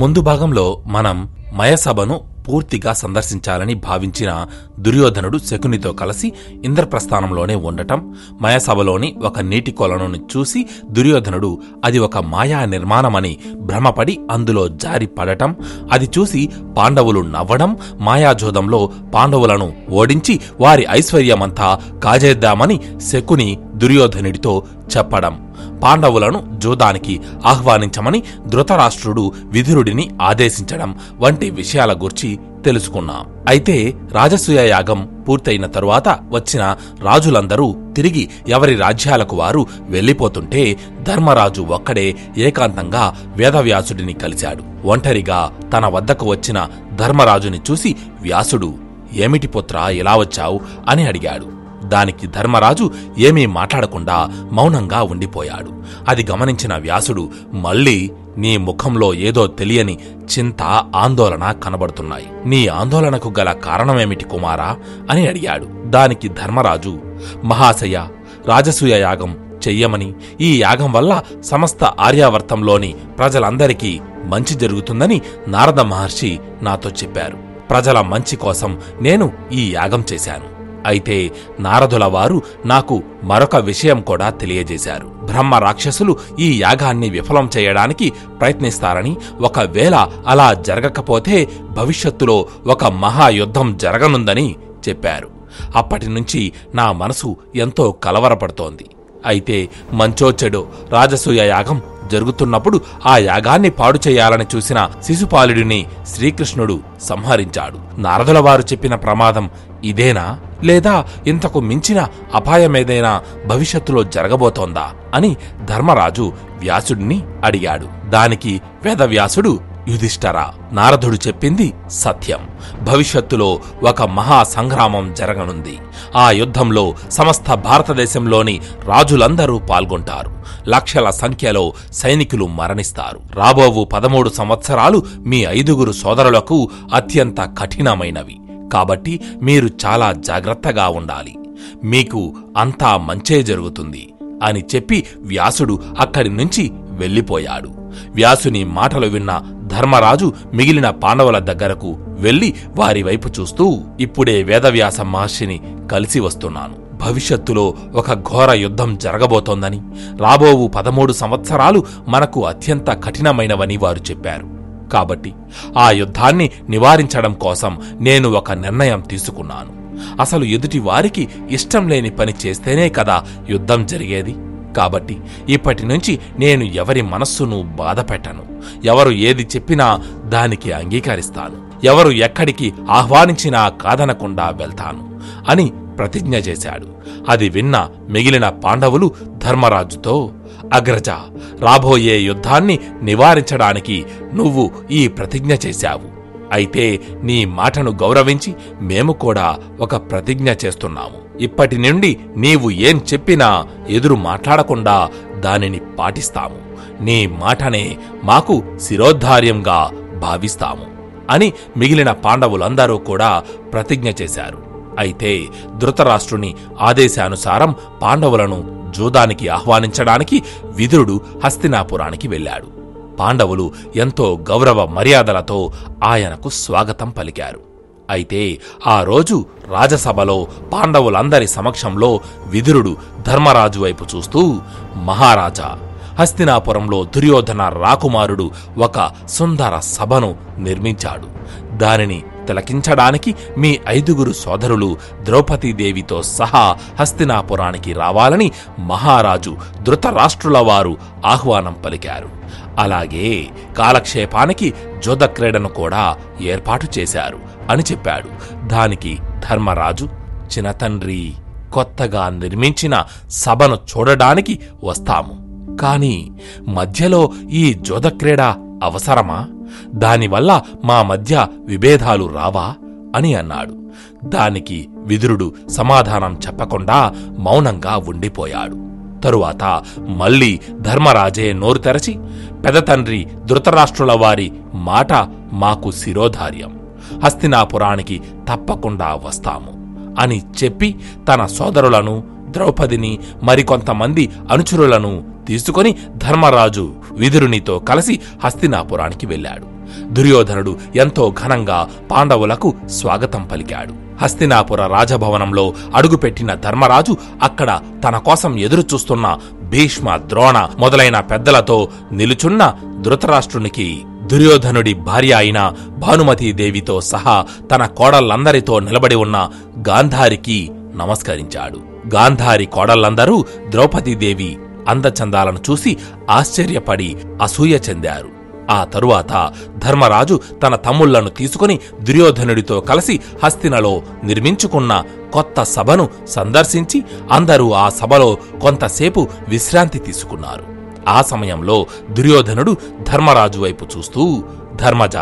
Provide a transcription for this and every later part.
ముందు భాగంలో మనం మయసభను పూర్తిగా సందర్శించాలని భావించిన దుర్యోధనుడు శకునితో కలిసి ఇంద్రప్రస్థానంలోనే ఉండటం మయసభలోని ఒక నీటి కొలను చూసి దుర్యోధనుడు అది ఒక మాయా నిర్మాణమని భ్రమపడి అందులో జారి పడటం అది చూసి పాండవులు నవ్వడం మాయాజోదంలో పాండవులను ఓడించి వారి ఐశ్వర్యమంతా కాజేద్దామని శకుని దుర్యోధనుడితో చెప్పడం. పాండవులను జూదానికి ఆహ్వానించమని ధృతరాష్ట్రుడు విధురుడిని ఆదేశించడం వంటి విషయాల గురించి తెలుసుకున్నాం. అయితే రాజసూయ యాగం పూర్తయిన తరువాత వచ్చిన రాజులందరూ తిరిగి ఎవరి రాజ్యాలకు వారు వెళ్ళిపోతుంటే ధర్మరాజు ఒక్కడే ఏకాంతంగా వేదవ్యాసుడిని కలిశాడు. ఒంటరిగా తన వద్దకు వచ్చిన ధర్మరాజుని చూసి వ్యాసుడు ఏమిటి పుత్ర ఇలా వచ్చావు? అని అడిగాడు. దానికి ధర్మరాజు ఏమీ మాట్లాడకుండా మౌనంగా ఉండిపోయాడు. అది గమనించిన వ్యాసుడు మళ్ళీ నీ ముఖంలో ఏదో తెలియని చింత ఆందోళన కనబడుతున్నాయి. నీ ఆందోళనకు గల కారణమేమిటి కుమారా? అని అడిగాడు. దానికి ధర్మరాజు మహాశయ రాజసూయ యాగం చెయ్యమని. ఈ యాగం వల్ల సమస్త ఆర్యావర్తంలోని ప్రజలందరికీ మంచి జరుగుతుందని నారద మహర్షి నాతో చెప్పారు. ప్రజల మంచి కోసం నేను ఈ యాగం చేశాను. అయితే నారదుల వారు నాకు మరొక విషయం కూడా తెలియజేశారు. బ్రహ్మ రాక్షసులు ఈ యాగాన్ని విఫలం చేయడానికి ప్రయత్నిస్తారని ఒకవేళ అలా జరగకపోతే భవిష్యత్తులో ఒక మహాయుద్ధం జరగనుందని చెప్పారు. అప్పటి నుంచి నా మనసు ఎంతో కలవరపడుతోంది. అయితే మంచో చెడో రాజసూయ యాగం జరుగుతున్నప్పుడు ఆ యాగాన్ని పాడు చేయాలని చూసిన శిశుపాలుడిని శ్రీకృష్ణుడు సంహరించాడు. నారదుల వారు చెప్పిన ప్రమాదం ఇదేనా? లేదా ఇంతకు మించిన అపాయమేదైనా భవిష్యత్తులో జరగబోతోందా? అని ధర్మరాజు వ్యాసుడిని అడిగాడు. దానికి వేదవ్యాసుడు యుధిష్ఠర నారదుడు చెప్పింది సత్యం. భవిష్యత్తులో ఒక మహా సంగ్రామం జరగనుంది. ఆ యుద్ధంలో సమస్త భారతదేశంలోని రాజులందరూ పాల్గొంటారు. లక్షల సంఖ్యలో సైనికులు మరణిస్తారు. రాబోవు పదమూడు సంవత్సరాలు మీ ఐదుగురు సోదరులకు అత్యంత కఠినమైనవి. కాబట్టి మీరు చాలా జాగ్రత్తగా ఉండాలి. మీకు అంతా మంచే జరుగుతుంది అని చెప్పి వ్యాసుడు అక్కడి నుంచి వెళ్ళిపోయాడు. వ్యాసుని మాటలు విన్న ధర్మరాజు మిగిలిన పాండవుల దగ్గరకు వెళ్ళి వారి వైపు చూస్తూ ఇప్పుడే వేదవ్యాస మహర్షిని కలిసి వస్తున్నాను. భవిష్యత్తులో ఒక ఘోర యుద్ధం జరగబోతోందని రాబోవు పదమూడు సంవత్సరాలు మనకు అత్యంత కఠినమైనవని వారు చెప్పారు. కాబట్టి ఆ యుద్ధాన్ని నివారించడం కోసం నేను ఒక నిర్ణయం తీసుకున్నాను. అసలు ఎదుటి వారికి ఇష్టం లేని పని చేస్తేనే కదా యుద్ధం జరిగేది. కాబట్టి ఇప్పటి నుంచి నేను ఎవరి మనస్సును బాధపెట్టను. ఎవరు ఏది చెప్పినా దానికి అంగీకరిస్తాను. ఎవరు ఎక్కడికి ఆహ్వానించినా కాదనకుండా వెళ్తాను అని ప్రతిజ్ఞ చేశాడు. అది విన్న మిగిలిన పాండవులు ధర్మరాజుతో అగ్రజ రాబోయే యుద్ధాన్ని నివారించడానికి నువ్వు ఈ ప్రతిజ్ఞ చేశావు. అయితే నీ మాటను గౌరవించి మేము కూడా ఒక ప్రతిజ్ఞ చేస్తున్నాము. ఇప్పటి నుండి నీవు ఏం చెప్పినా ఎదురు మాట్లాడకుండా దానిని పాటిస్తాము. నీ మాటనే మాకు శిరోద్ధార్యంగా భావిస్తాము అని మిగిలిన పాండవులందరూ కూడా ప్రతిజ్ఞ చేశారు. అయితే ధృతరాష్ట్రుని ఆదేశానుసారం పాండవులను జూదానికి ఆహ్వానించడానికి విదురుడు హస్తినాపురానికి వెళ్ళాడు. పాండవులు ఎంతో గౌరవ మర్యాదలతో ఆయనకు స్వాగతం పలికారు. అయితే ఆ రోజు రాజసభలో పాండవులందరి సమక్షంలో విదురుడు ధర్మరాజు వైపు చూస్తూ మహారాజా హస్తినాపురంలో దుర్యోధన రాకుమారుడు ఒక సుందర సభను నిర్మించాడు. దానిని తిలకించడానికి మీ ఐదుగురు సోదరులు ద్రౌపదీదేవితో సహా హస్తినాపురానికి రావాలని మహారాజు ధృతరాష్ట్రుల వారు ఆహ్వానం పలికారు. అలాగే కాలక్షేపానికి జోదక్రీడను కూడా ఏర్పాటు చేశారు. అని చెప్పాడు. దానికి ధర్మరాజు చినతండ్రి కొత్తగా నిర్మించిన సభను చూడడానికి వస్తాము. కాని మధ్యలో ఈ జోదక్రీడ అవసరమా? దానివల్ల మా మధ్య విభేదాలు రావా? అని అన్నాడు. దానికి విదురుడు సమాధానం చెప్పకుండా మౌనంగా ఉండిపోయాడు. తరువాత మళ్ళీ ధర్మరాజే నోరు తెరచి పెదతండ్రి ధృతరాష్ట్రుల వారి మాట మాకు శిరోధార్యం. హస్తినాపురానికి తప్పకుండా వస్తాము అని చెప్పి తన సోదరులను ద్రౌపదిని మరికొంతమంది అనుచరులను తీసుకొని ధర్మరాజు విదురునితో కలిసి హస్తినాపురానికి వెళ్ళాడు. దుర్యోధనుడు ఎంతో ఘనంగా పాండవులకు స్వాగతం పలికాడు. హస్తినాపుర రాజభవనంలో అడుగుపెట్టిన ధర్మరాజు అక్కడ తన కోసం ఎదురుచూస్తున్న భీష్మ ద్రోణ మొదలైన పెద్దలతో నిలుచున్న ధృతరాష్ట్రునికి దుర్యోధనుడి భార్య అయిన భానుమతీదేవితో సహా తన కోడళ్ళందరితో నిలబడి ఉన్న గాంధారికి నమస్కరించాడు. గాంధారి కోడళ్ళందరూ ద్రౌపదీదేవి అందచందాలను చూసి ఆశ్చర్యపడి అసూయ చెందారు. ఆ తరువాత ధర్మరాజు తన తమ్ముళ్ళను తీసుకుని దుర్యోధనుడితో కలిసి హస్తినలో నిర్మించుకున్న కొత్త సభను సందర్శించి అందరూ ఆ సభలో కొంతసేపు విశ్రాంతి తీసుకున్నారు. ఆ సమయంలో దుర్యోధనుడు ధర్మరాజు వైపు చూస్తూ ధర్మజ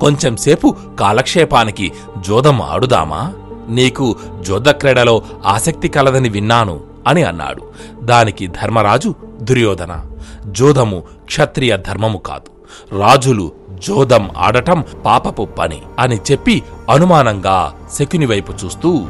కొంచెంసేపు కాలక్షేపానికి జోదం ఆడుదామా? నీకు జోదక్రీడలో ఆసక్తి కలదని విన్నాను అని అన్నాడు. దానికి ధర్మరాజు దుర్యోధన జోదము క్షత్రియ ధర్మము కాదు. రాజులు జోదం ఆడటం పాపపు పని అని చెప్పి అనుమానంగా శకుని వైపు చూస్తూ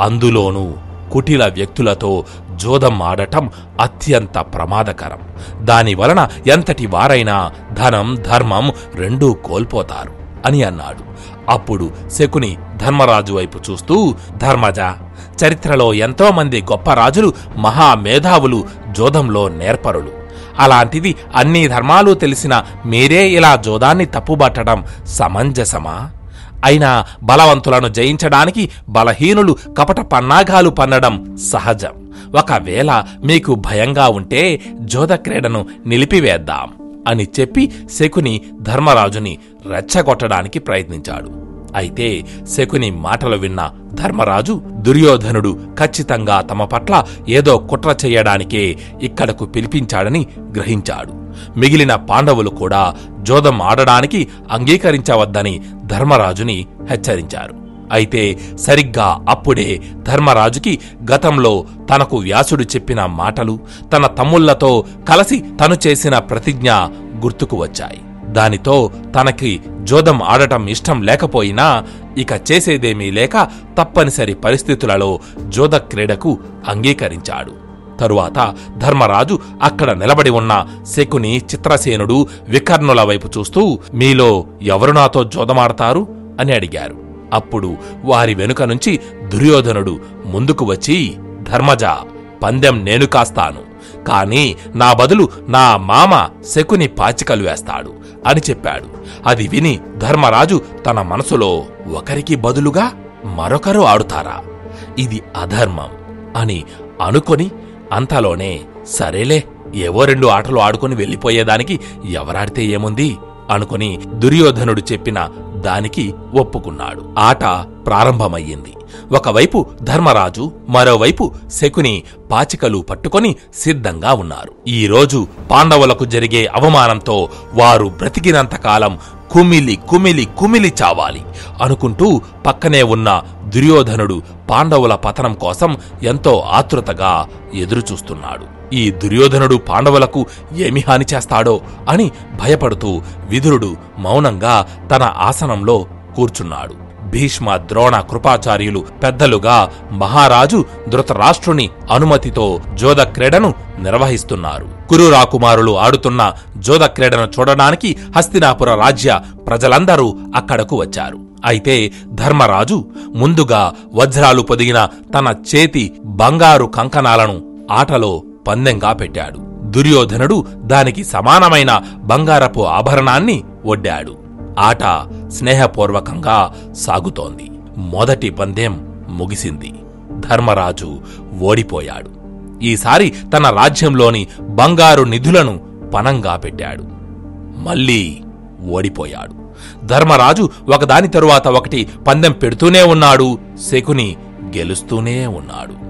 అందులోనూ కుటిల వ్యక్తులతో జోదం ఆడటం అత్యంత ప్రమాదకరం. దానివలన ఎంతటి వారైనా ధనం ధర్మం రెండూ కోల్పోతారు అని అన్నాడు. అప్పుడు శకుని ధర్మరాజు వైపు చూస్తూ ధర్మజ చరిత్రలో ఎంతో మంది గొప్ప రాజులు మహామేధావులు జోదంలో నేర్పరులు. అలాంటిది అన్ని ధర్మాలు తెలిసిన మీరే ఇలా జోదాన్ని తప్పుబట్టడం సమంజసమా? అయినా బలవంతులను జయించడానికి బలహీనులు కపట పన్నాగాలు పన్నడం సహజం. ఒకవేళ మీకు భయంగా ఉంటే జోదక్రీడను నిలిపివేద్దాం అని చెప్పి శకుని ధర్మరాజుని రెచ్చగొట్టడానికి ప్రయత్నించాడు. అయితే శకుని మాటలు విన్న ధర్మరాజు దుర్యోధనుడు ఖచ్చితంగా తమ పట్ల ఏదో కుట్ర చెయ్యడానికే ఇక్కడకు పిలిపించాడని గ్రహించాడు. మిగిలిన పాండవులు కూడా జోదం ఆడడానికి అంగీకరించవద్దని ధర్మరాజుని హెచ్చరించారు. అయితే సరిగ్గా అప్పుడే ధర్మరాజుకి గతంలో తనకు వ్యాసుడు చెప్పిన మాటలు తన తమ్ముళ్ళతో కలిసి తను చేసిన ప్రతిజ్ఞ గుర్తుకు వచ్చాయి. దానితో తనకి జోదం ఆడటం ఇష్టం లేకపోయినా ఇక చేసేదేమీ లేక తప్పనిసరి పరిస్థితులలో జోద క్రీడకు అంగీకరించాడు. తరువాత ధర్మరాజు అక్కడ నిలబడి ఉన్న శకుని చిత్రసేనుడు వికర్ణుల వైపు చూస్తూ మీలో ఎవరు నాతో జోదమాడతారు? అని అడిగారు. అప్పుడు వారి వెనుక నుంచి దుర్యోధనుడు ముందుకు వచ్చి ధర్మజ పందెం నేను కాస్తాను. కాని నా బదులు నా మామ శకుని పాచికలు వేస్తాడు అని చెప్పాడు. అది విని ధర్మరాజు తన మనసులో ఒకరికి బదులుగా మరొకరు ఆడుతారా? ఇది అధర్మం అని అనుకొని అంతలోనే సరేలే ఏవో రెండు ఆటలు ఆడుకుని వెళ్ళిపోయేదానికి ఎవరాడితే ఏముంది? అనుకుని దుర్యోధనుడు చెప్పిన దానికి ఒప్పుకున్నాడు. ఆట ప్రారంభమయ్యింది. ఒకవైపు ధర్మరాజు మరోవైపు శకుని పాచికలు పట్టుకొని సిద్ధంగా ఉన్నారు. ఈ రోజు పాండవులకు జరిగే అవమానంతో వారు బ్రతికినంతకాలం కుమిలి కుమిలి కుమిలి చావాలి అనుకుంటూ పక్కనే ఉన్న దుర్యోధనుడు పాండవుల పతనం కోసం ఎంతో ఆతృతగా ఎదురుచూస్తున్నాడు. ఈ దుర్యోధనుడు పాండవులకు ఏమి హాని చేస్తాడో అని భయపడుతూ విదురుడు మౌనంగా తన ఆసనంలో కూర్చున్నాడు. భీష్మ ద్రోణ కృపాచార్యులు పెద్దలుగా మహారాజు ధృతరాష్ట్రుని అనుమతితో జోద క్రీడను నిర్వహిస్తున్నారు. కురు రాకుమారులు ఆడుతున్న జోద క్రీడను చూడడానికి హస్తినాపుర రాజ్య ప్రజలందరూ అక్కడకు వచ్చారు. అయితే ధర్మరాజు ముందుగా వజ్రాలు పొదిగిన తన చేతి బంగారు కంకణాలను ఆటలో పందెంగా పెట్టాడు. దుర్యోధనుడు దానికి సమానమైన బంగారపు ఆభరణాన్ని ఒడ్డాడు. ఆట స్నేహపూర్వకంగా సాగుతోంది. మొదటి పందెం ముగిసింది. ధర్మరాజు ఓడిపోయాడు. ఈసారి తన రాజ్యంలోని బంగారు నిధులను పనంగా పెట్టాడు. మళ్ళీ ఓడిపోయాడు. ధర్మరాజు ఒకదాని తరువాత ఒకటి పందెం పెడుతూనే ఉన్నాడు శకుని గెలుస్తూనే ఉన్నాడు.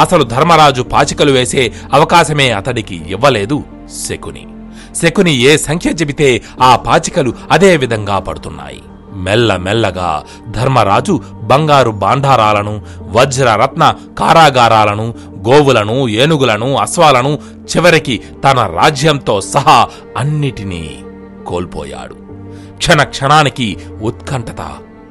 అసలు ధర్మరాజు పాచికలు వేసే అవకాశమే అతడికి ఇవ్వలేదు శకుని. శకుని ఏ సంఖ్య చెబితే ఆ పాచికలు అదే విధంగా పడుతున్నాయి. మెల్లమెల్లగా ధర్మరాజు బంగారు బాండారాలను వజ్రరత్న కారాగారాలను గోవులను ఏనుగులను అశ్వాలను చివరికి తన రాజ్యంతో సహా అన్నిటినీ కోల్పోయాడు. క్షణ క్షణానికి ఉత్కంఠత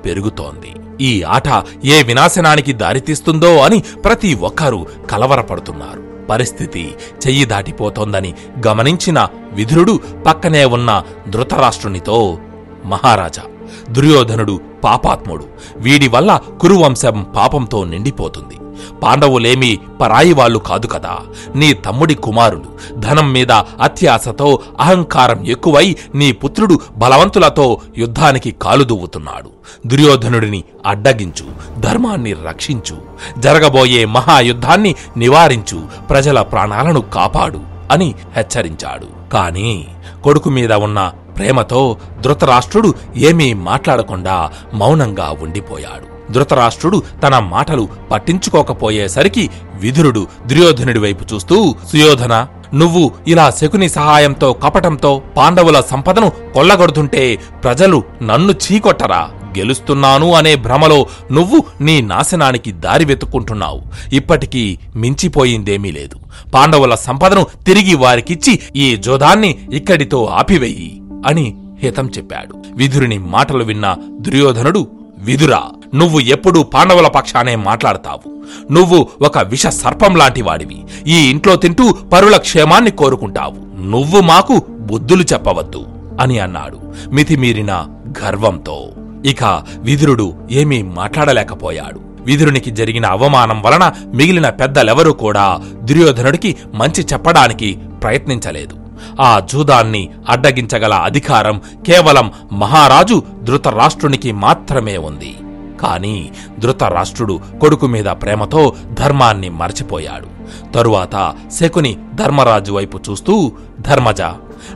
పెరుగుతోంది. ఈ ఆట ఏ వినాశనానికి దారితీస్తుందో అని ప్రతి ఒక్కరూ కలవరపడుతున్నారు. పరిస్థితి చెయ్యి దాటిపోతోందని గమనించిన విధురుడు పక్కనే ఉన్న ధృతరాష్ట్రునితో మహారాజా దుర్యోధనుడు పాపాత్ముడు. వీడి వల్ల కురువంశం పాపంతో నిండిపోతుంది. పాండవులేమీ పరాయి వాళ్ళు కాదు కదా. నీ తమ్ముడి కుమారులు ధనం మీద అత్యాశతో అహంకారం ఎక్కువై నీ పుత్రుడు బలవంతులతో యుద్ధానికి కాలుదువ్వుతున్నాడు దుర్యోధనుడిని అడ్డగించు ధర్మాన్ని రక్షించు జరగబోయే మహాయుద్ధాన్ని నివారించు ప్రజల ప్రాణాలను కాపాడు అని హెచ్చరించాడు. కాని కొడుకు మీద ఉన్న ప్రేమతో ధృతరాష్ట్రుడు ఏమీ మాట్లాడకుండా మౌనంగా ఉండిపోయాడు. ధృతరాష్ట్రుడు తన మాటలు పట్టించుకోకపోయేసరికి విధురుడు దుర్యోధనుడి వైపు చూస్తూ సుయోధన నువ్వు ఇలా శకుని సహాయంతో కపటంతో పాండవుల సంపదను కొల్లగొడుతుంటే ప్రజలు నన్ను చీకొట్టరా? గెలుస్తున్నాను అనే భ్రమలో నువ్వు నీ నాశనానికి దారి వెతుక్కుంటున్నావు. ఇప్పటికీ మించిపోయిందేమీ లేదు. పాండవుల సంపదను తిరిగి వారికిచ్చి ఈ జోదాన్ని ఇక్కడితో ఆపివెయ్యి అని హితం చెప్పాడు. విధురిని మాటలు విన్న దుర్యోధనుడు విధురా నువ్వు ఎప్పుడూ పాండవుల పక్షానే మాట్లాడతావు. నువ్వు ఒక విష సర్పం లాంటి వాడివి. ఈ ఇంట్లో తింటూ పరుల క్షేమాన్ని కోరుకుంటావు. నువ్వు మాకు బుద్ధులు చెప్పవద్దు అని అన్నాడు. మితిమీరిన గర్వంతో. ఇక విదురుడు ఏమీ మాట్లాడలేకపోయాడు. విదురునికి జరిగిన అవమానం వలన మిగిలిన పెద్దలెవరూ కూడా దుర్యోధనుడికి మంచి చెప్పడానికి ప్రయత్నించలేదు. ఆ జూదాన్ని అడ్డగించగల అధికారం కేవలం మహారాజు ధృతరాష్ట్రునికి మాత్రమే ఉంది. కాని ధృతరాష్ట్రుడు కొడుకు మీద ప్రేమతో ధర్మాన్ని మర్చిపోయాడు. తరువాత శకుని ధర్మరాజు వైపు చూస్తూ ధర్మజ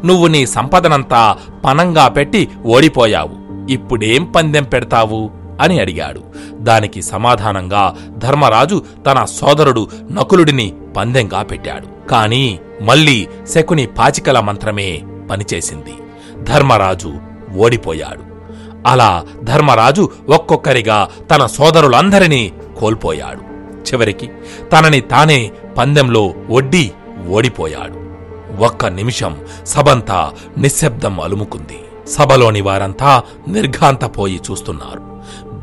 నువ్వు నీ సంపదనంతా పనంగా పెట్టి ఓడిపోయావు. ఇప్పుడేం పందెం పెడతావు? అని అడిగాడు. దానికి సమాధానంగా ధర్మరాజు తన సోదరుడు నకులుడిని పందెంగా పెట్టాడు. కాని మళ్ళీ శకుని పాచికల మంత్రమే పనిచేసింది. ధర్మరాజు ఓడిపోయాడు. అలా ధర్మరాజు ఒక్కొక్కరిగా తన సోదరులందరినీ కోల్పోయాడు. చివరికి తనని తానే పందెంలో ఒడ్డి ఓడిపోయాడు. ఒక్క నిమిషం సభంతా నిశ్శబ్దం అలుముకుంది. సభలోని వారంతా నిర్ఘాంతపోయి చూస్తున్నారు.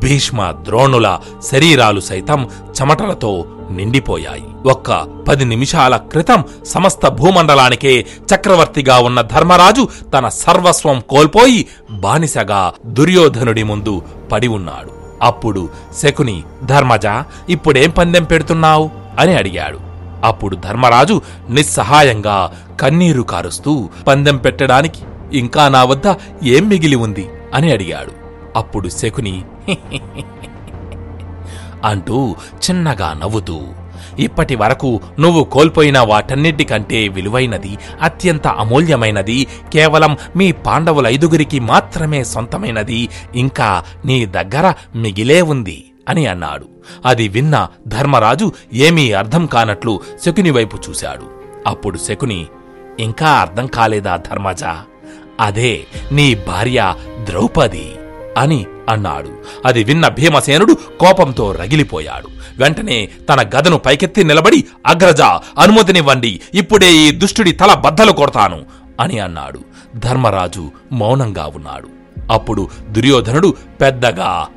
భీష్మ ద్రోణుల శరీరాలు సైతం చెమటలతో నిండిపోయాయి. ఒక్క పది నిమిషాల క్రితం సమస్త భూమండలానికే చక్రవర్తిగా ఉన్న ధర్మరాజు తన సర్వస్వం కోల్పోయి బానిసగా దుర్యోధనుడి ముందు పడి ఉన్నాడు. అప్పుడు శకుని ధర్మజ ఇప్పుడేం పందెం పెడుతున్నావు? అని అడిగాడు. అప్పుడు ధర్మరాజు నిస్సహాయంగా కన్నీరు కారుస్తూ పందెం పెట్టడానికి ఇంకా నా వద్ద ఏం మిగిలి ఉంది? అని అడిగాడు. అప్పుడు శకుని అంటూ చిన్నగా నవ్వుతూ ఇప్పటి వరకు నువ్వు కోల్పోయిన వాటన్నిటికంటే విలువైనది అత్యంత అమూల్యమైనది కేవలం మీ పాండవుల ఐదుగురికి మాత్రమే సొంతమైనది ఇంకా నీ దగ్గర మిగిలే ఉంది అని అన్నాడు. అది విన్న ధర్మరాజు ఏమీ అర్థం కానట్లు శకుని వైపు చూశాడు. అప్పుడు శకుని ఇంకా అర్థం కాలేదా ధర్మజ? అదే నీ భార్య ద్రౌపది. అని అన్నాడు. అది విన్న భీమసేనుడు కోపంతో రగిలిపోయాడు. వెంటనే తన గదను పైకెత్తి నిలబడి అగ్రజ అనుమతినివ్వండి. ఇప్పుడే ఈ దుష్టుడి తల బద్దలు కొడతాను అని అన్నాడు. ధర్మరాజు మౌనంగా ఉన్నాడు. అప్పుడు దుర్యోధనుడు పెద్దగా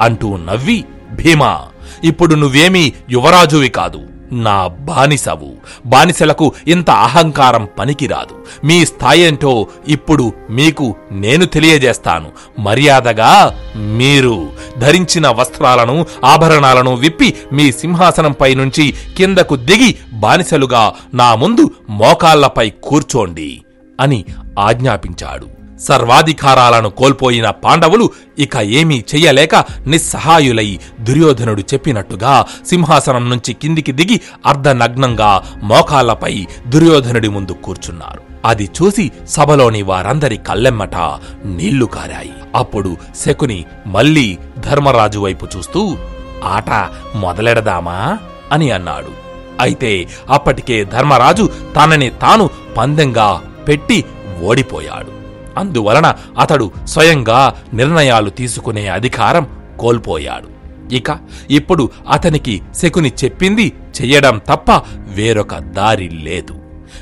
అంటూ నవ్వి భీమా ఇప్పుడు నువ్వేమీ యువరాజువి కాదు. నా బానిసవు. బానిసలకు ఇంత అహంకారం పనికిరాదు. మీ స్థాయేంటో ఇప్పుడు మీకు నేను తెలియజేస్తాను. మర్యాదగా మీరు ధరించిన వస్త్రాలను ఆభరణాలను విప్పి మీ సింహాసనంపై నుంచి కిందకు దిగి బానిసలుగా నా ముందు మోకాళ్ళపై కూర్చోండి అని ఆజ్ఞాపించాడు. సర్వాధికారాలను కోల్పోయిన పాండవులు ఇక ఏమీ చెయ్యలేక నిస్సహాయులై దుర్యోధనుడు చెప్పినట్టుగా సింహాసనం నుంచి కిందికి దిగి అర్ధనగ్నంగా మోకాళ్ళపై దుర్యోధనుడి ముందు కూర్చున్నారు. అది చూసి సభలోని వారందరి కళ్ళెమ్మట నీళ్ళు కారాయి. అప్పుడు శకుని మళ్ళీ ధర్మరాజు వైపు చూస్తూ ఆట మొదలెడదామా? అని అన్నాడు. అయితే అప్పటికే ధర్మరాజు తనని తాను పందెంగా పెట్టి ఓడిపోయాడు. అందువలన అతడు స్వయంగా నిర్ణయాలు తీసుకునే అధికారం కోల్పోయాడు. ఇక ఇప్పుడు అతనికి శకుని చెప్పింది చెయ్యడం తప్ప వేరొక దారి లేదు.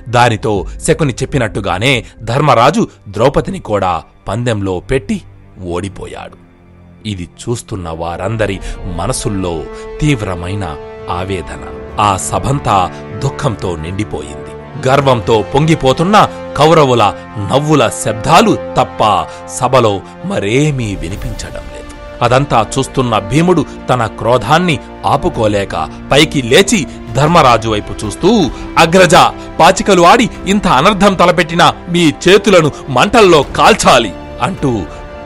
దానితో శకుని చెప్పినట్టుగానే ధర్మరాజు ద్రౌపదిని కూడా పందెంలో పెట్టి ఓడిపోయాడు. ఇది చూస్తున్న వారందరి మనసుల్లో తీవ్రమైన ఆవేదన. ఆ సభంతా దుఃఖంతో నిండిపోయింది. గర్వంతో పొంగిపోతున్న కౌరవుల నవ్వుల శబ్దాలు తప్ప సభలో మరేమీ వినిపించడం లేదు. అదంతా చూస్తున్న భీముడు తన క్రోధాన్ని ఆపుకోలేక పైకి లేచి ధర్మరాజు వైపు చూస్తూ అగ్రజ పాచికలు ఆడి ఇంత అనర్థం తలపెట్టిన మీ చేతులను మంటల్లో కాల్చాలి అంటూ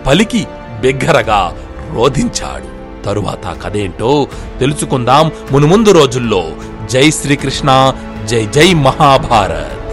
పలికి బిగ్గరగా రోధించాడు. తరువాత కథేంటో తెలుసుకుందాం. మునుముందు రోజుల్లో జై శ్రీకృష్ణ జై జై మహాభారత్